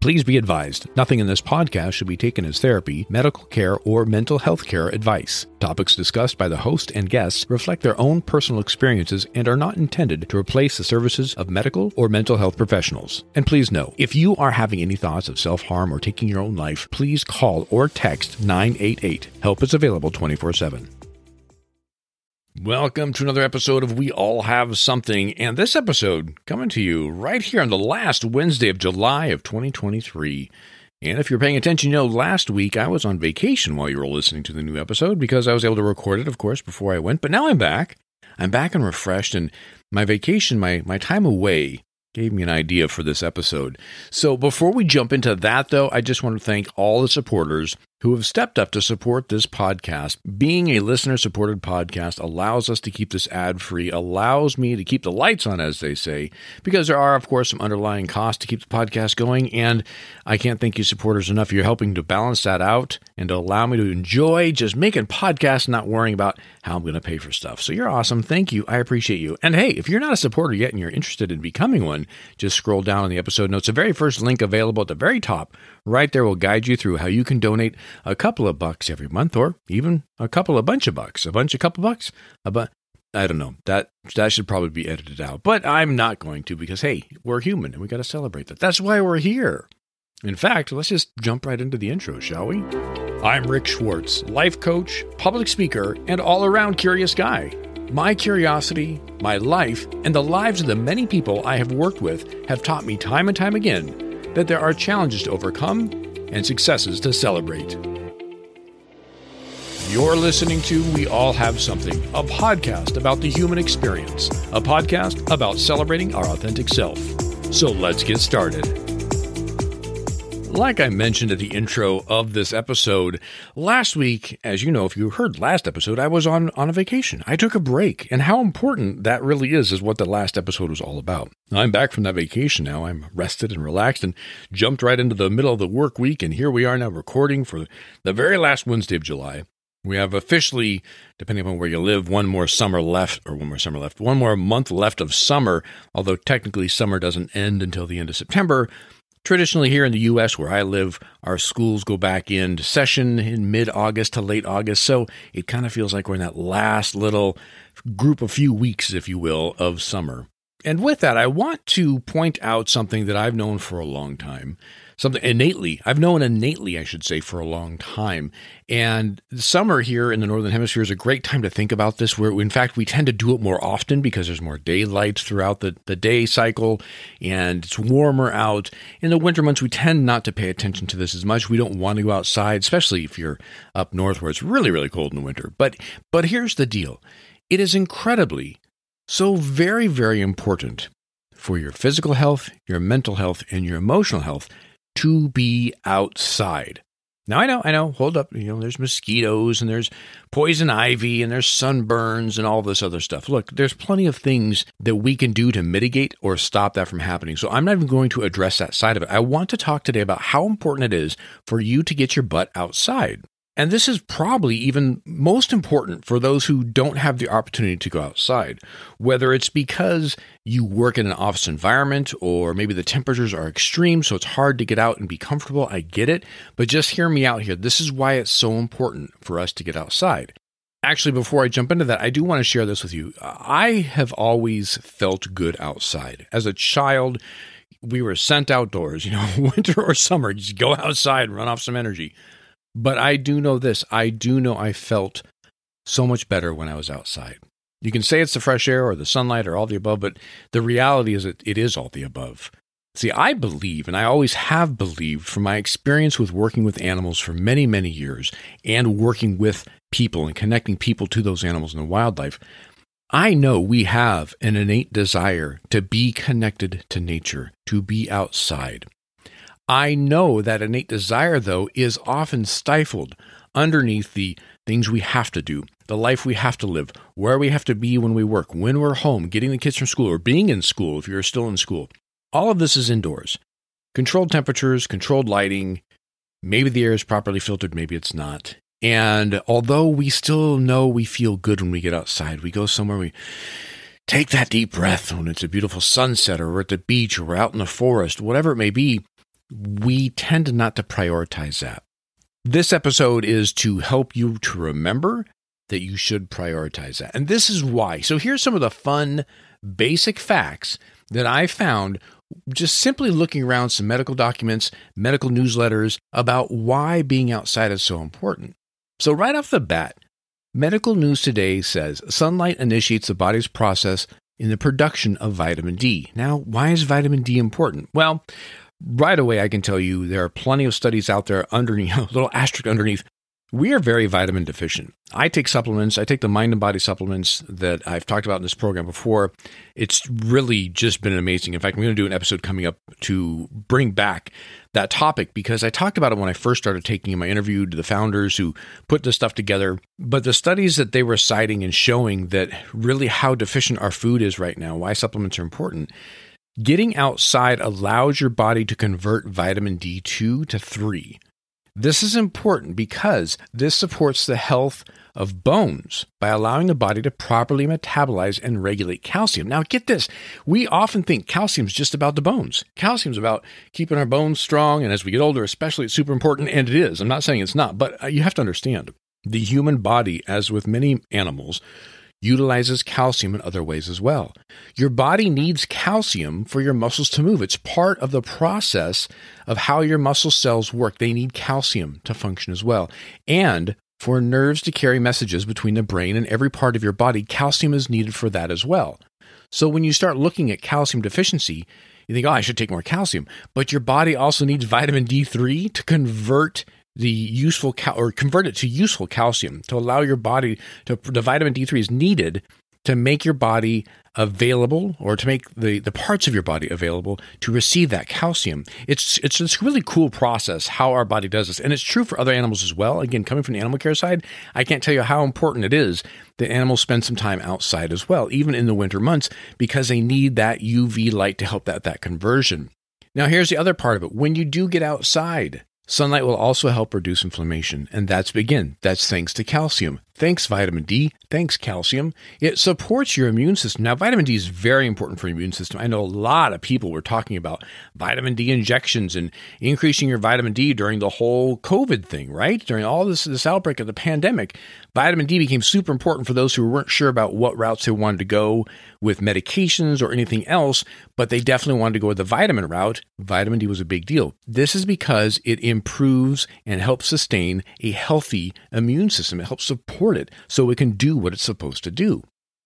Please be advised nothing in this podcast should be taken as therapy, medical care, or mental health care advice. Topics discussed by the host and guests reflect their own personal experiences and are not intended to replace the services of medical or mental health professionals. And please know if you are having any thoughts of self harm or taking your own life, please call or text 988. Help is available 24 7. Welcome to another episode of We All Have Something, and this episode coming to you right here on the last Wednesday of July of 2023. And if you're paying attention, you know last week I was on vacation while you were listening to the new episode because I was able to record it, of course, before I went. But now I'm back. I'm back and refreshed, and my vacation, my my time away, gave me an idea for this episode. So before we jump into that, though, I just want to thank all the supporters who have stepped up to support this podcast. Being a listener supported podcast allows us to keep this ad free, allows me to keep the lights on, as they say, because there are, of course, some underlying costs to keep the podcast going. And I can't thank you, supporters, enough. You're helping to balance that out and to allow me to enjoy just making podcasts, not worrying about how I'm going to pay for stuff. So you're awesome. Thank you. I appreciate you. And hey, if you're not a supporter yet and you're interested in becoming one, just scroll down in the episode notes. The very first link available at the very top right there will guide you through how you can donate a couple of bucks every month or even a couple of bunch of bucks, a bunch of couple bucks, a bu- I don't know. That that should probably be edited out. But I'm not going to because hey, we're human and we got to celebrate that. That's why we're here. In fact, let's just jump right into the intro, shall we? I'm Rick Schwartz, life coach, public speaker, and all-around curious guy. My curiosity, my life, and the lives of the many people I have worked with have taught me time and time again that there are challenges to overcome and successes to celebrate. You're listening to We All Have Something, a podcast about the human experience, a podcast about celebrating our authentic self. So let's get started. Like I mentioned at the intro of this episode, last week, as you know, if you heard last episode, I was on, on a vacation. I took a break, and how important that really is, is what the last episode was all about. I'm back from that vacation now. I'm rested and relaxed and jumped right into the middle of the work week, and here we are now recording for the very last Wednesday of July. We have officially, depending upon where you live, one more summer left, or one more summer left, one more month left of summer, although technically summer doesn't end until the end of September. Traditionally, here in the U.S., where I live, our schools go back into session in mid August to late August. So it kind of feels like we're in that last little group of few weeks, if you will, of summer. And with that, I want to point out something that I've known for a long time something innately. I've known innately, I should say, for a long time. And summer here in the Northern Hemisphere is a great time to think about this, where in fact we tend to do it more often because there's more daylight throughout the, the day cycle and it's warmer out. In the winter months, we tend not to pay attention to this as much. We don't want to go outside, especially if you're up north where it's really, really cold in the winter. But but here's the deal. It is incredibly so very, very important for your physical health, your mental health, and your emotional health to be outside. Now I know, I know, hold up, you know, there's mosquitoes and there's poison ivy and there's sunburns and all this other stuff. Look, there's plenty of things that we can do to mitigate or stop that from happening. So I'm not even going to address that side of it. I want to talk today about how important it is for you to get your butt outside. And this is probably even most important for those who don't have the opportunity to go outside, whether it's because you work in an office environment or maybe the temperatures are extreme, so it's hard to get out and be comfortable. I get it. But just hear me out here. This is why it's so important for us to get outside. Actually, before I jump into that, I do want to share this with you. I have always felt good outside. As a child, we were sent outdoors, you know, winter or summer, just go outside and run off some energy. But I do know this I do know I felt so much better when I was outside. You can say it's the fresh air or the sunlight or all the above, but the reality is that it is all the above. See, I believe, and I always have believed from my experience with working with animals for many, many years and working with people and connecting people to those animals and the wildlife, I know we have an innate desire to be connected to nature, to be outside. I know that innate desire, though, is often stifled underneath the things we have to do, the life we have to live, where we have to be when we work, when we're home, getting the kids from school, or being in school if you're still in school. All of this is indoors. Controlled temperatures, controlled lighting, maybe the air is properly filtered, maybe it's not. And although we still know we feel good when we get outside, we go somewhere, we take that deep breath when it's a beautiful sunset, or we're at the beach, or we're out in the forest, whatever it may be, we tend not to prioritize that. This episode is to help you to remember that you should prioritize that. And this is why. So here's some of the fun, basic facts that I found just simply looking around some medical documents, medical newsletters about why being outside is so important. So, right off the bat, Medical News Today says sunlight initiates the body's process in the production of vitamin D. Now, why is vitamin D important? Well, right away, I can tell you there are plenty of studies out there underneath, a little asterisk underneath, we are very vitamin deficient. I take supplements. I take the mind and body supplements that I've talked about in this program before. It's really just been amazing. In fact, I'm going to do an episode coming up to bring back that topic because I talked about it when I first started taking them. I interviewed the founders who put this stuff together. But the studies that they were citing and showing that really how deficient our food is right now, why supplements are important. Getting outside allows your body to convert vitamin D2 to 3 this is important because this supports the health of bones by allowing the body to properly metabolize and regulate calcium. Now, get this we often think calcium is just about the bones. Calcium is about keeping our bones strong, and as we get older, especially, it's super important, and it is. I'm not saying it's not, but uh, you have to understand the human body, as with many animals, utilizes calcium in other ways as well. Your body needs calcium for your muscles to move. It's part of the process of how your muscle cells work. They need calcium to function as well. And for nerves to carry messages between the brain and every part of your body, calcium is needed for that as well. So when you start looking at calcium deficiency, you think, oh, I should take more calcium. But your body also needs vitamin D3 to convert the useful cal- or convert it to useful calcium to allow your body to the vitamin D3 is needed to make your body available or to make the, the parts of your body available to receive that calcium. It's it's this really cool process how our body does this. And it's true for other animals as well. Again, coming from the animal care side, I can't tell you how important it is that animals spend some time outside as well, even in the winter months, because they need that UV light to help that that conversion. Now here's the other part of it. When you do get outside, Sunlight will also help reduce inflammation, and that's again, that's thanks to calcium. Thanks, vitamin D. Thanks, calcium. It supports your immune system. Now, vitamin D is very important for your immune system. I know a lot of people were talking about vitamin D injections and increasing your vitamin D during the whole COVID thing, right? During all this, this outbreak of the pandemic, vitamin D became super important for those who weren't sure about what routes they wanted to go with medications or anything else, but they definitely wanted to go with the vitamin route. Vitamin D was a big deal. This is because it improves and helps sustain a healthy immune system. It helps support support it so it can do what it's supposed to do.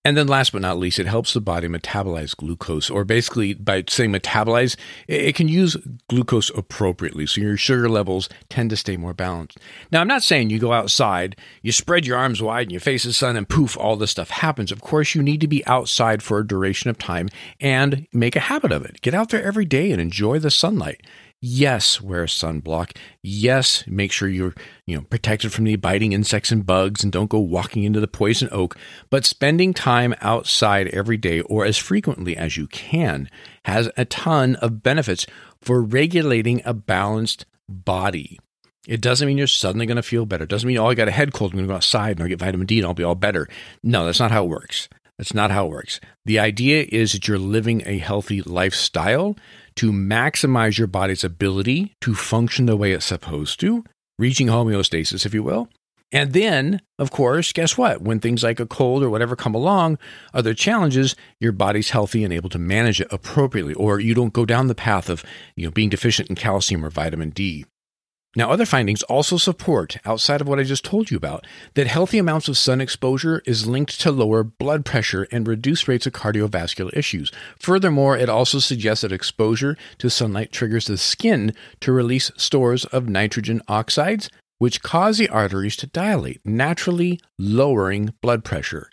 And then last but not least, it helps the body metabolize glucose, or basically by saying metabolize, it can use glucose appropriately. So your sugar levels tend to stay more balanced. Now, I'm not saying you go outside, you spread your arms wide and you face the sun and poof, all this stuff happens. Of course, you need to be outside for a duration of time and make a habit of it. Get out there every day and enjoy the sunlight. Yes, wear sunblock. Yes, make sure you're, you know, protected from the biting insects and bugs and don't go walking into the poison oak. But spending time outside every day or as frequently as you can has a ton of benefits for regulating a balanced body. It doesn't mean you're suddenly going to feel better. It doesn't mean, oh, I got a head cold. I'm going to go outside and I'll get vitamin D and I'll be all better. No, that's not how it works. That's not how it works. The idea is that you're living a healthy lifestyle to maximize your body's ability to function the way it's supposed to, reaching homeostasis, if you will. And then, of course, guess what? When things like a cold or whatever come along, other challenges, your body's healthy and able to manage it appropriately, or you don't go down the path of you know being deficient in calcium or vitamin D. Now, other findings also support, outside of what I just told you about, that healthy amounts of sun exposure is linked to lower blood pressure and reduced rates of cardiovascular issues. Furthermore, it also suggests that exposure to sunlight triggers the skin to release stores of nitrogen oxides, which cause the arteries to dilate, naturally lowering blood pressure.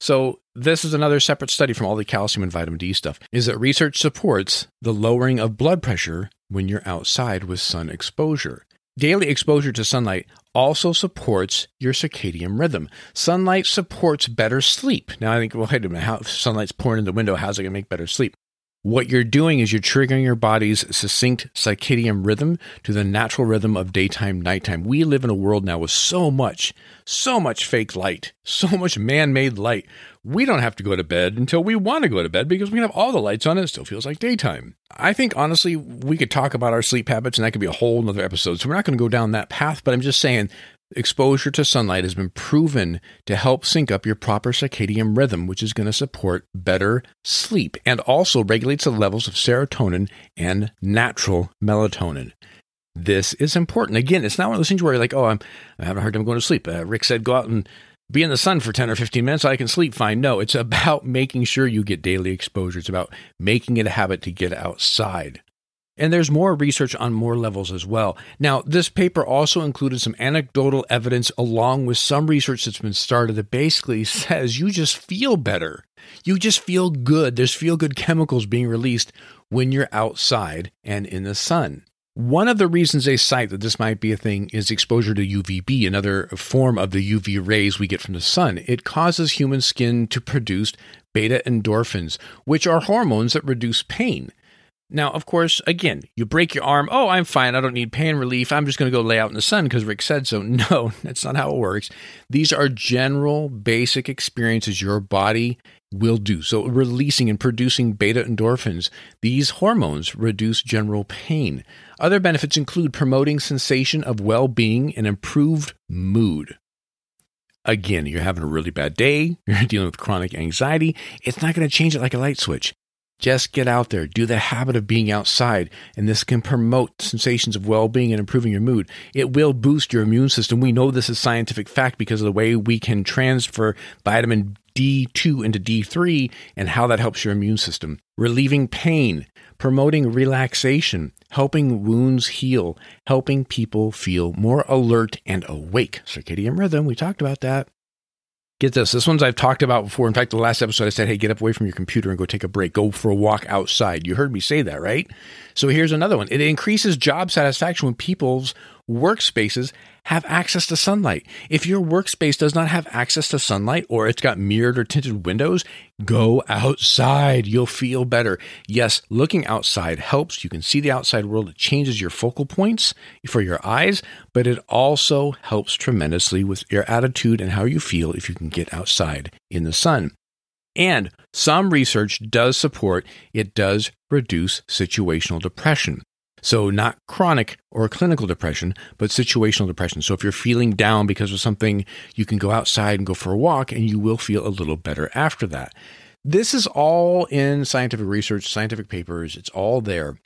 So, this is another separate study from all the calcium and vitamin D stuff, is that research supports the lowering of blood pressure when you're outside with sun exposure. Daily exposure to sunlight also supports your circadian rhythm. Sunlight supports better sleep. Now, I think, well, wait a minute, how, if sunlight's pouring in the window, how's it going to make better sleep? What you're doing is you're triggering your body's succinct circadian rhythm to the natural rhythm of daytime, nighttime. We live in a world now with so much, so much fake light, so much man made light. We don't have to go to bed until we want to go to bed because we can have all the lights on and it still feels like daytime. I think honestly, we could talk about our sleep habits and that could be a whole nother episode. So we're not going to go down that path, but I'm just saying Exposure to sunlight has been proven to help sync up your proper circadian rhythm, which is going to support better sleep and also regulates the levels of serotonin and natural melatonin. This is important. Again, it's not one of those things where you're like, oh, I'm, I'm having a hard time going to sleep. Uh, Rick said, go out and be in the sun for 10 or 15 minutes so I can sleep fine. No, it's about making sure you get daily exposure. It's about making it a habit to get outside. And there's more research on more levels as well. Now, this paper also included some anecdotal evidence along with some research that's been started that basically says you just feel better. You just feel good. There's feel good chemicals being released when you're outside and in the sun. One of the reasons they cite that this might be a thing is exposure to UVB, another form of the UV rays we get from the sun. It causes human skin to produce beta endorphins, which are hormones that reduce pain. Now, of course, again, you break your arm. Oh, I'm fine. I don't need pain relief. I'm just going to go lay out in the sun because Rick said so. No, that's not how it works. These are general, basic experiences your body will do. So, releasing and producing beta endorphins, these hormones reduce general pain. Other benefits include promoting sensation of well being and improved mood. Again, you're having a really bad day, you're dealing with chronic anxiety, it's not going to change it like a light switch. Just get out there, do the habit of being outside, and this can promote sensations of well being and improving your mood. It will boost your immune system. We know this is scientific fact because of the way we can transfer vitamin D2 into D3 and how that helps your immune system. Relieving pain, promoting relaxation, helping wounds heal, helping people feel more alert and awake. Circadian rhythm, we talked about that. Get this. This one's I've talked about before. In fact, the last episode I said, hey, get up away from your computer and go take a break. Go for a walk outside. You heard me say that, right? So here's another one. It increases job satisfaction when people's workspaces have access to sunlight. If your workspace does not have access to sunlight or it's got mirrored or tinted windows, go outside. You'll feel better. Yes, looking outside helps. You can see the outside world. It changes your focal points for your eyes, but it also helps tremendously with your attitude and how you feel if you can get outside in the sun. And some research does support it does reduce situational depression. So, not chronic or clinical depression, but situational depression. So, if you're feeling down because of something, you can go outside and go for a walk, and you will feel a little better after that. This is all in scientific research, scientific papers, it's all there.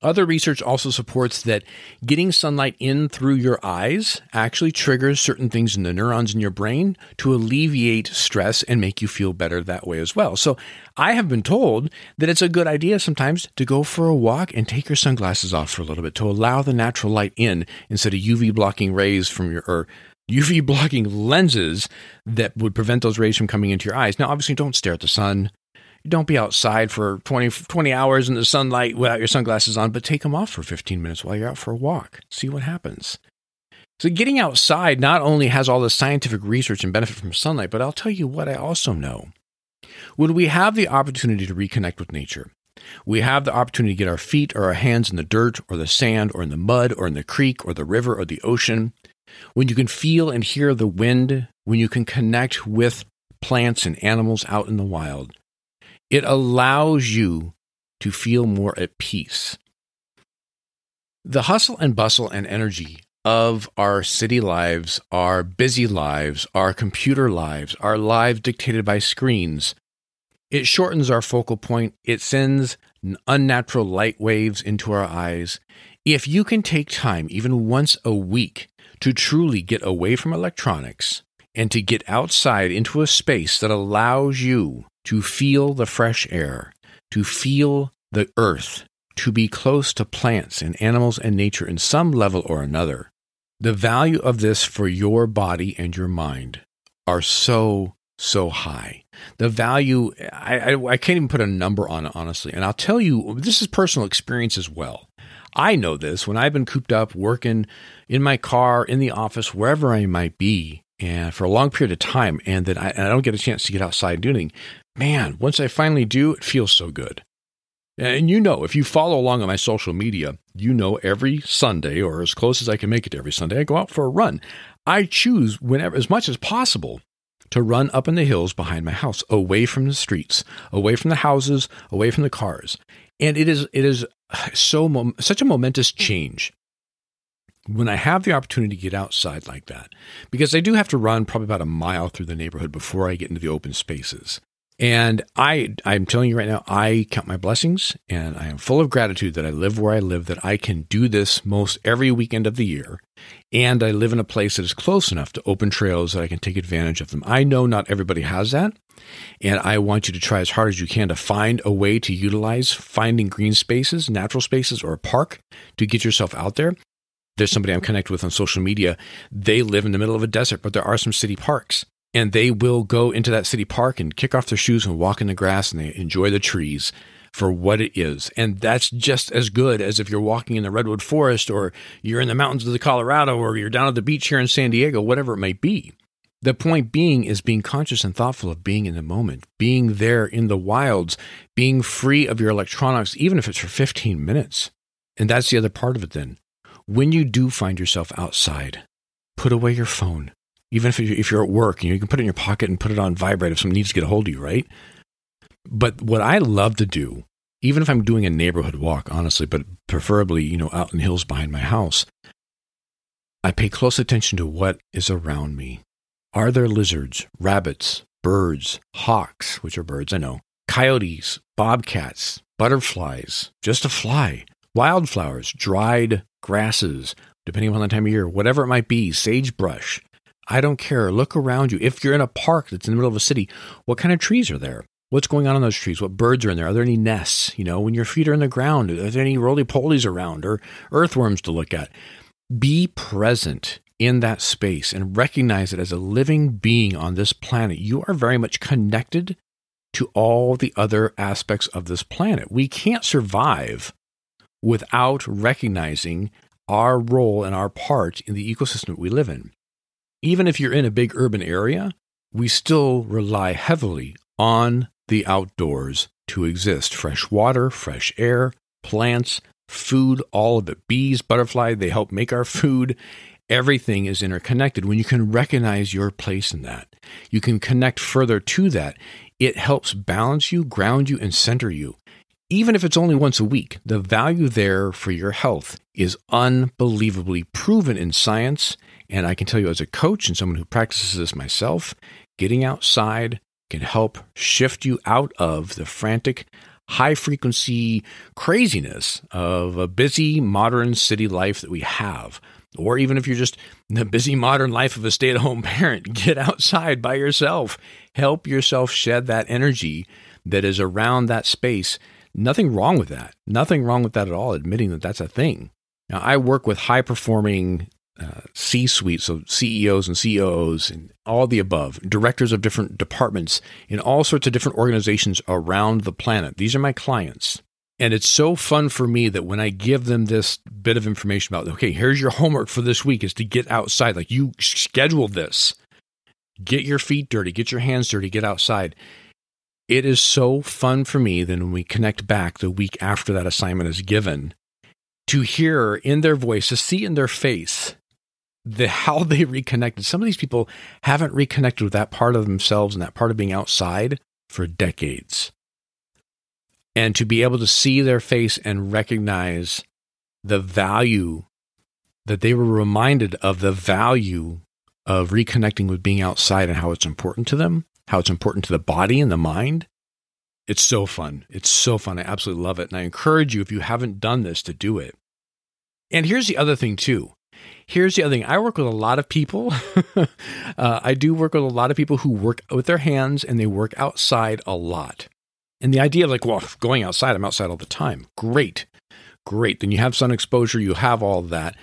Other research also supports that getting sunlight in through your eyes actually triggers certain things in the neurons in your brain to alleviate stress and make you feel better that way as well. So, I have been told that it's a good idea sometimes to go for a walk and take your sunglasses off for a little bit to allow the natural light in instead of UV blocking rays from your or UV blocking lenses that would prevent those rays from coming into your eyes. Now, obviously, don't stare at the sun don't be outside for 20, 20 hours in the sunlight without your sunglasses on, but take them off for 15 minutes while you're out for a walk. See what happens. So, getting outside not only has all the scientific research and benefit from sunlight, but I'll tell you what I also know. When we have the opportunity to reconnect with nature, we have the opportunity to get our feet or our hands in the dirt or the sand or in the mud or in the creek or the river or the ocean, when you can feel and hear the wind, when you can connect with plants and animals out in the wild, it allows you to feel more at peace. The hustle and bustle and energy of our city lives, our busy lives, our computer lives, our lives dictated by screens, it shortens our focal point. It sends unnatural light waves into our eyes. If you can take time, even once a week, to truly get away from electronics and to get outside into a space that allows you to feel the fresh air, to feel the earth, to be close to plants and animals and nature in some level or another, the value of this for your body and your mind are so, so high. The value, I, I, I can't even put a number on it, honestly. And I'll tell you, this is personal experience as well. I know this when I've been cooped up working in my car, in the office, wherever I might be, and for a long period of time, and that I, I don't get a chance to get outside and do anything man, once I finally do, it feels so good. And you know, if you follow along on my social media, you know every Sunday, or as close as I can make it every Sunday, I go out for a run. I choose whenever, as much as possible, to run up in the hills behind my house, away from the streets, away from the houses, away from the cars. And it is it is so such a momentous change when I have the opportunity to get outside like that, because I do have to run probably about a mile through the neighborhood before I get into the open spaces. And I, I'm telling you right now, I count my blessings and I am full of gratitude that I live where I live, that I can do this most every weekend of the year. And I live in a place that is close enough to open trails that I can take advantage of them. I know not everybody has that. And I want you to try as hard as you can to find a way to utilize finding green spaces, natural spaces, or a park to get yourself out there. There's somebody I'm connected with on social media. They live in the middle of a desert, but there are some city parks and they will go into that city park and kick off their shoes and walk in the grass and they enjoy the trees for what it is. And that's just as good as if you're walking in the redwood forest or you're in the mountains of the Colorado or you're down at the beach here in San Diego, whatever it may be. The point being is being conscious and thoughtful of being in the moment, being there in the wilds, being free of your electronics, even if it's for 15 minutes. And that's the other part of it then. When you do find yourself outside, put away your phone, even if, if you're at work, you, know, you can put it in your pocket and put it on vibrate if someone needs to get a hold of you, right? But what I love to do, even if I'm doing a neighborhood walk, honestly, but preferably, you know, out in hills behind my house, I pay close attention to what is around me. Are there lizards, rabbits, birds, hawks, which are birds, I know, coyotes, bobcats, butterflies, just a fly, wildflowers, dried grasses, depending on the time of year, whatever it might be, sagebrush, I don't care. Look around you. If you're in a park that's in the middle of a city, what kind of trees are there? What's going on in those trees? What birds are in there? Are there any nests? You know, when your feet are in the ground, are there any roly polies around or earthworms to look at? Be present in that space and recognize that as a living being on this planet, you are very much connected to all the other aspects of this planet. We can't survive without recognizing our role and our part in the ecosystem that we live in even if you're in a big urban area, we still rely heavily on the outdoors to exist fresh water, fresh air, plants, food, all of it. Bees, butterfly, they help make our food. Everything is interconnected. When you can recognize your place in that, you can connect further to that. It helps balance you, ground you, and center you. Even if it's only once a week, the value there for your health is unbelievably proven in science and I can tell you, as a coach and someone who practices this myself, getting outside can help shift you out of the frantic, high frequency craziness of a busy modern city life that we have. Or even if you're just the busy modern life of a stay at home parent, get outside by yourself. Help yourself shed that energy that is around that space. Nothing wrong with that. Nothing wrong with that at all, admitting that that's a thing. Now, I work with high performing uh, C suite, so CEOs and COOs and all the above, directors of different departments in all sorts of different organizations around the planet. These are my clients. And it's so fun for me that when I give them this bit of information about, okay, here's your homework for this week is to get outside. Like you scheduled this, get your feet dirty, get your hands dirty, get outside. It is so fun for me then when we connect back the week after that assignment is given to hear in their voice, to see in their face the how they reconnected. Some of these people haven't reconnected with that part of themselves and that part of being outside for decades. And to be able to see their face and recognize the value that they were reminded of the value of reconnecting with being outside and how it's important to them, how it's important to the body and the mind. It's so fun. It's so fun. I absolutely love it. And I encourage you, if you haven't done this, to do it. And here's the other thing, too Here's the other thing I work with a lot of people. uh, I do work with a lot of people who work with their hands and they work outside a lot. And the idea of like, well, going outside, I'm outside all the time. Great. Great. Then you have sun exposure, you have all that.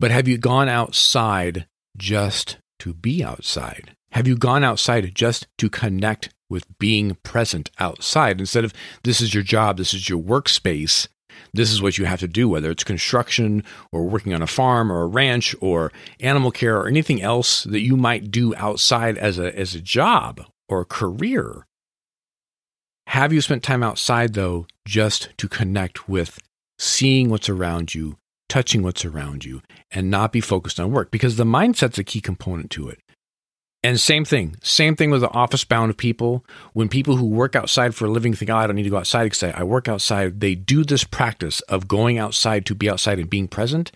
But have you gone outside just to be outside? Have you gone outside just to connect with being present outside instead of this is your job, this is your workspace? This is what you have to do, whether it's construction or working on a farm or a ranch or animal care or anything else that you might do outside as a, as a job or a career. Have you spent time outside, though, just to connect with seeing what's around you, touching what's around you, and not be focused on work? Because the mindset's a key component to it. And same thing, same thing with the office bound people. When people who work outside for a living think, oh, I don't need to go outside because I work outside, they do this practice of going outside to be outside and being present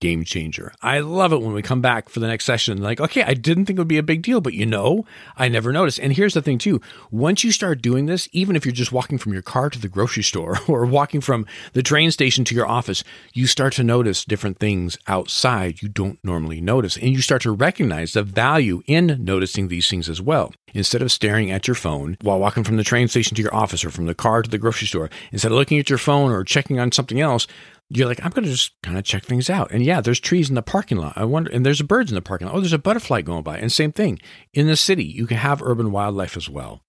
game changer. I love it when we come back for the next session. Like, okay, I didn't think it would be a big deal, but you know, I never noticed. And here's the thing, too. Once you start doing this, even if you're just walking from your car to the grocery store or walking from the train station to your office, you start to notice different things outside you don't normally notice. And you start to recognize the value in noticing these things as well. Instead of staring at your phone while walking from the train station to your office or from the car to the grocery store, instead of looking at your phone or checking on something else, you're like, I'm going to just kind of check things out. And yeah, there's trees in the parking lot. I wonder, and there's birds in the parking lot. Oh, there's a butterfly going by. And same thing in the city, you can have urban wildlife as well.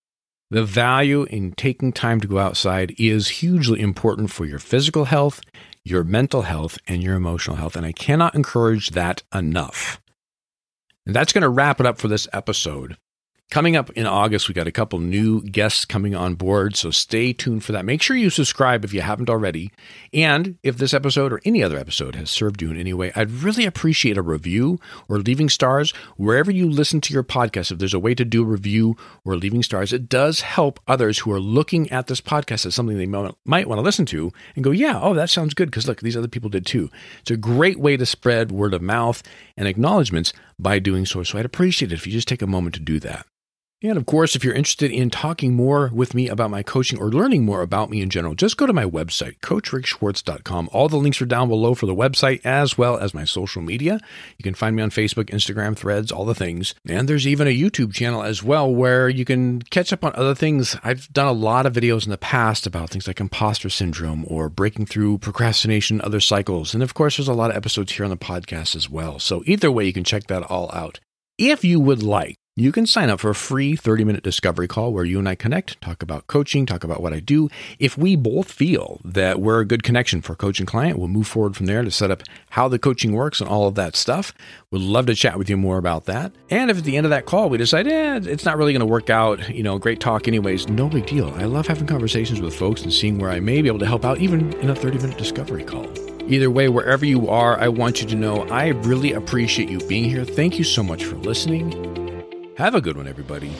The value in taking time to go outside is hugely important for your physical health, your mental health, and your emotional health. And I cannot encourage that enough. And that's going to wrap it up for this episode. Coming up in August, we got a couple new guests coming on board, so stay tuned for that. Make sure you subscribe if you haven't already. And if this episode or any other episode has served you in any way, I'd really appreciate a review or leaving stars wherever you listen to your podcast. If there's a way to do a review or leaving stars, it does help others who are looking at this podcast as something they might want to listen to and go, yeah, oh, that sounds good because look, these other people did too. It's a great way to spread word of mouth and acknowledgments by doing so. So I'd appreciate it if you just take a moment to do that. And of course, if you're interested in talking more with me about my coaching or learning more about me in general, just go to my website, coachrickschwartz.com. All the links are down below for the website as well as my social media. You can find me on Facebook, Instagram, Threads, all the things. And there's even a YouTube channel as well where you can catch up on other things. I've done a lot of videos in the past about things like imposter syndrome or breaking through procrastination, other cycles. And of course, there's a lot of episodes here on the podcast as well. So either way, you can check that all out. If you would like, you can sign up for a free 30 minute discovery call where you and I connect, talk about coaching, talk about what I do. If we both feel that we're a good connection for a coaching client, we'll move forward from there to set up how the coaching works and all of that stuff. Would love to chat with you more about that. And if at the end of that call we decide, eh, it's not really going to work out, you know, great talk anyways, no big deal. I love having conversations with folks and seeing where I may be able to help out, even in a 30 minute discovery call. Either way, wherever you are, I want you to know I really appreciate you being here. Thank you so much for listening. Have a good one, everybody.